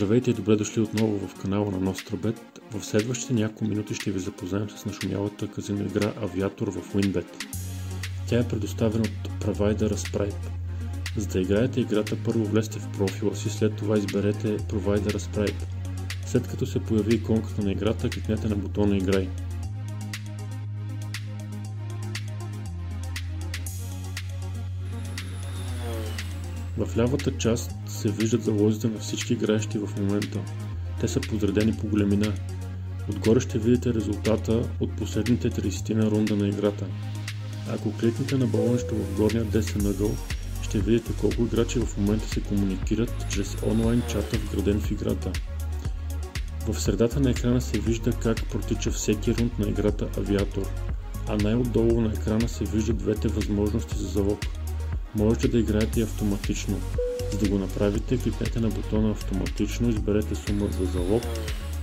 Здравейте и добре дошли отново в канала на Нострабет. В следващите няколко минути ще ви запознаем с нашумялата казино игра Авиатор в WinBet. Тя е предоставена от провайдера Stripe. За да играете играта, първо влезте в профила си, след това изберете провайдера Stripe. След като се появи иконката на играта, кликнете на бутона Играй. В лявата част се виждат залозите на всички играещи в момента. Те са подредени по големина. Отгоре ще видите резултата от последните 30 на рунда на играта. Ако кликнете на балончето в горния десен ъгъл, ще видите колко играчи в момента се комуникират чрез онлайн чата вграден в играта. В средата на екрана се вижда как протича всеки рунд на играта Авиатор, а най-отдолу на екрана се виждат двете възможности за залог – Можете да играете и автоматично. За да го направите, кликнете на бутона автоматично, изберете сума за залог,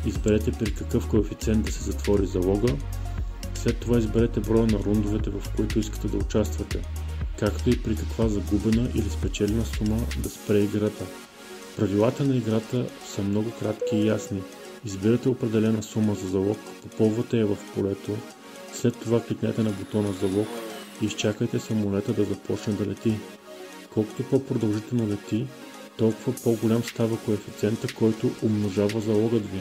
изберете при какъв коефициент да се затвори залога, след това изберете броя на рундовете, в които искате да участвате, както и при каква загубена или спечелена сума да спре играта. Правилата на играта са много кратки и ясни. Избирате определена сума за залог, попълвате я в полето, след това кликнете на бутона залог Изчакайте самолета да започне да лети. Колкото по-продължително лети, толкова по-голям става коефициента, който умножава залогът ви.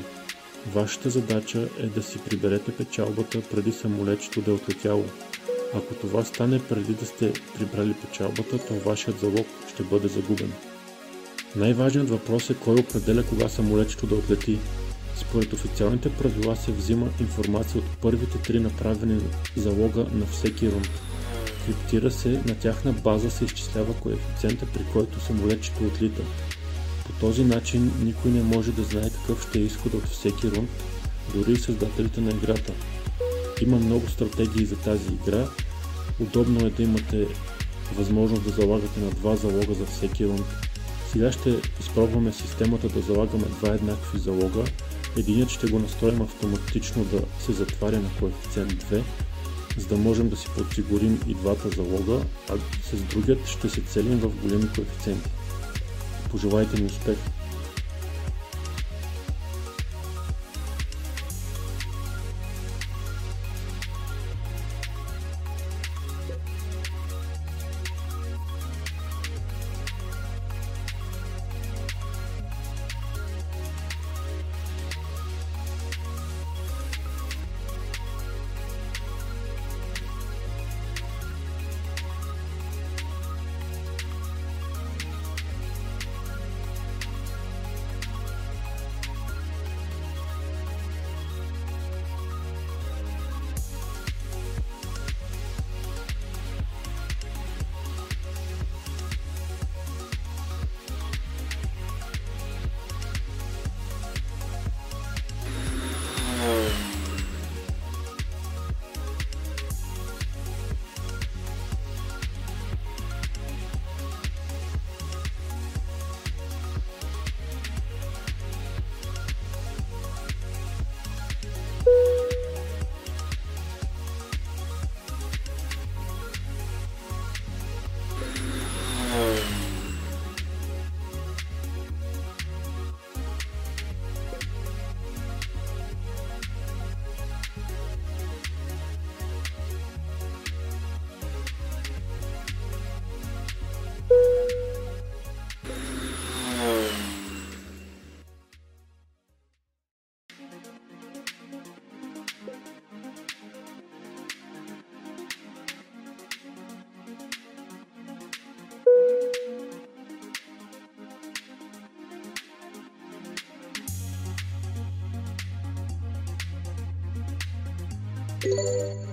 Вашата задача е да си приберете печалбата преди самолечето да е отлетяло. Ако това стане преди да сте прибрали печалбата, то вашият залог ще бъде загубен. Най-важният въпрос е кой определя кога самолечето да отлети. Според официалните правила се взима информация от първите три направени залога на всеки рунд криптира се, на тяхна база се изчислява коефициента, при който самолетчето отлита. По този начин никой не може да знае какъв ще е изходът от всеки рунд, дори и създателите на играта. Има много стратегии за тази игра. Удобно е да имате възможност да залагате на два залога за всеки рунд. Сега ще изпробваме системата да залагаме два еднакви залога. Единият ще го настроим автоматично да се затваря на коефициент 2, за да можем да си подсигурим и двата залога, а с другият ще се целим в големи коефициенти. Пожелайте ми успех! Música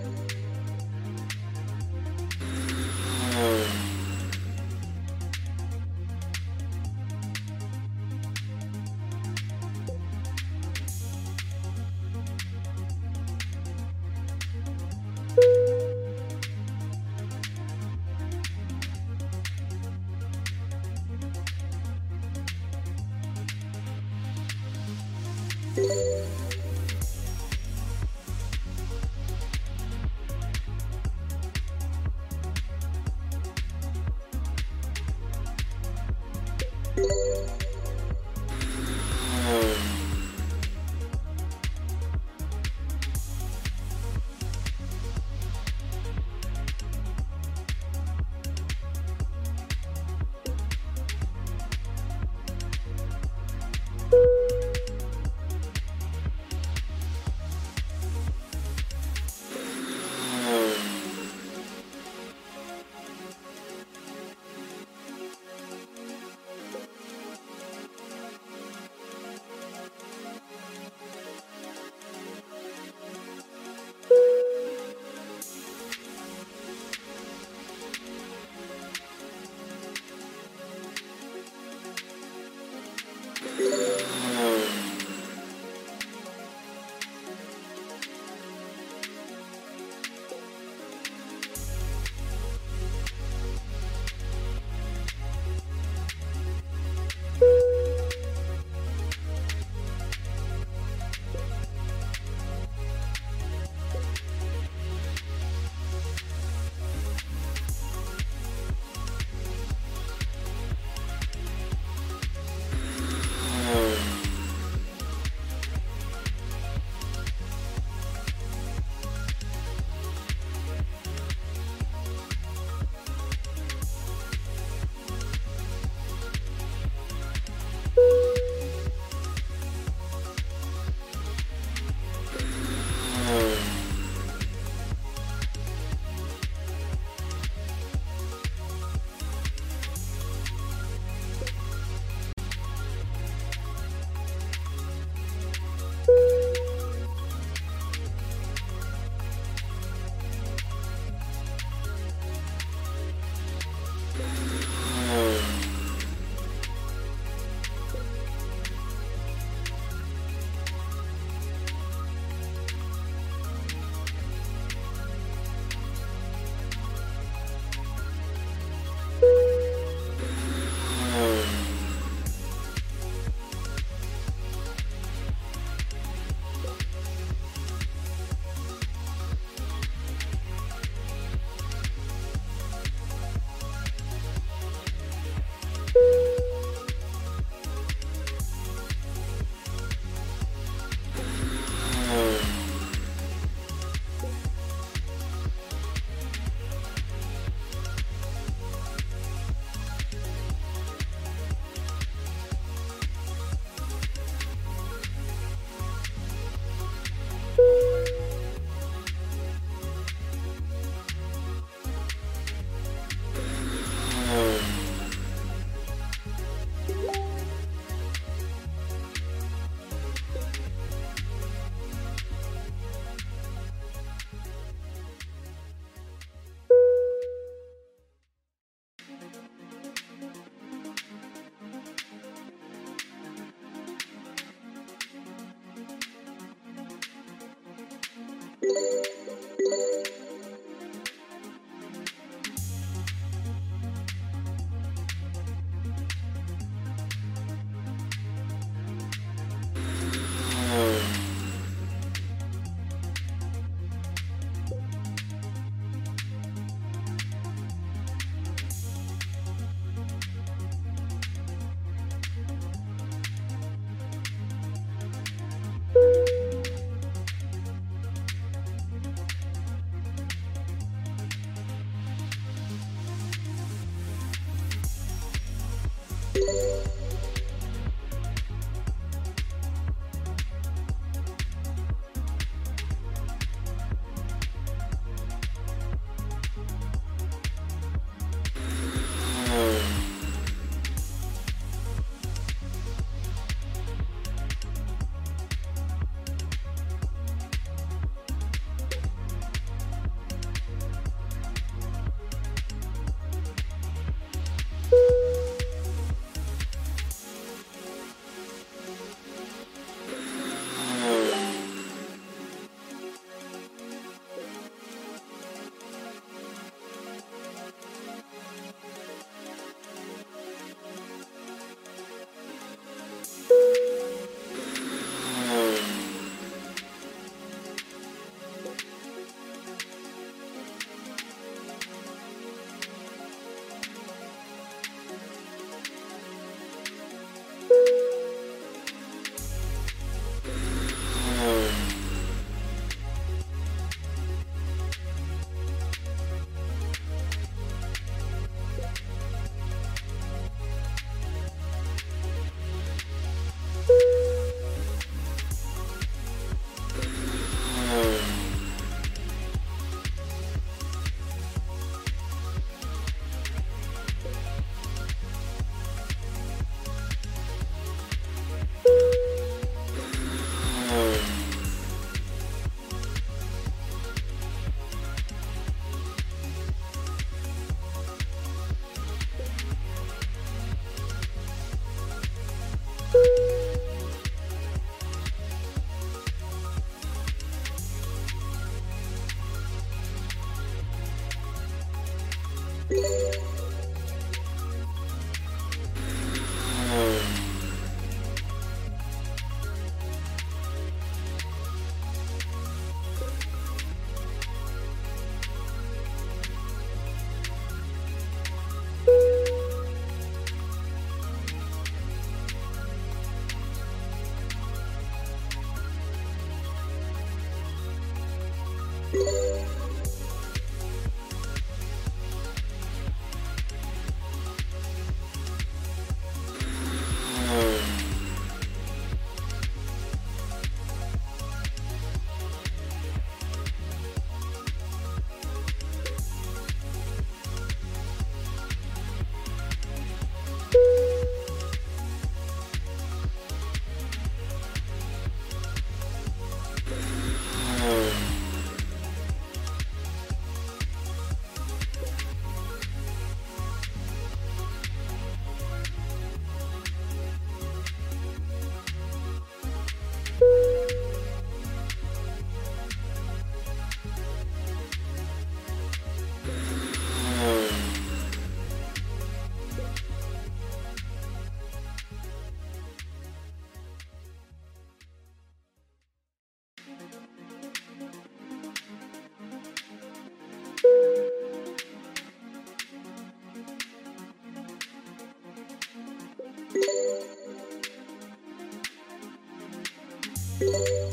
Música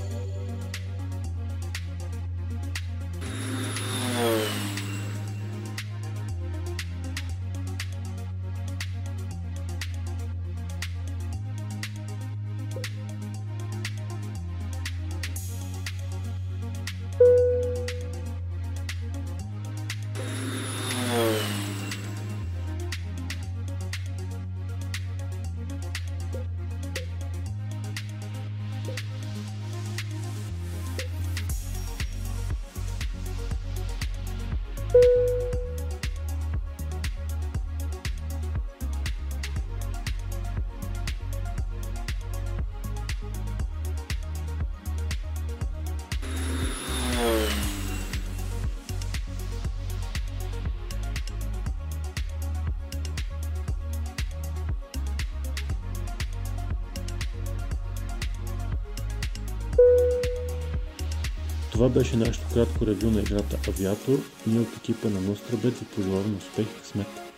Това беше нашето кратко ревю на играта Авиатор. Ние от екипа на Нострабет ви пожелаваме успех и късмет.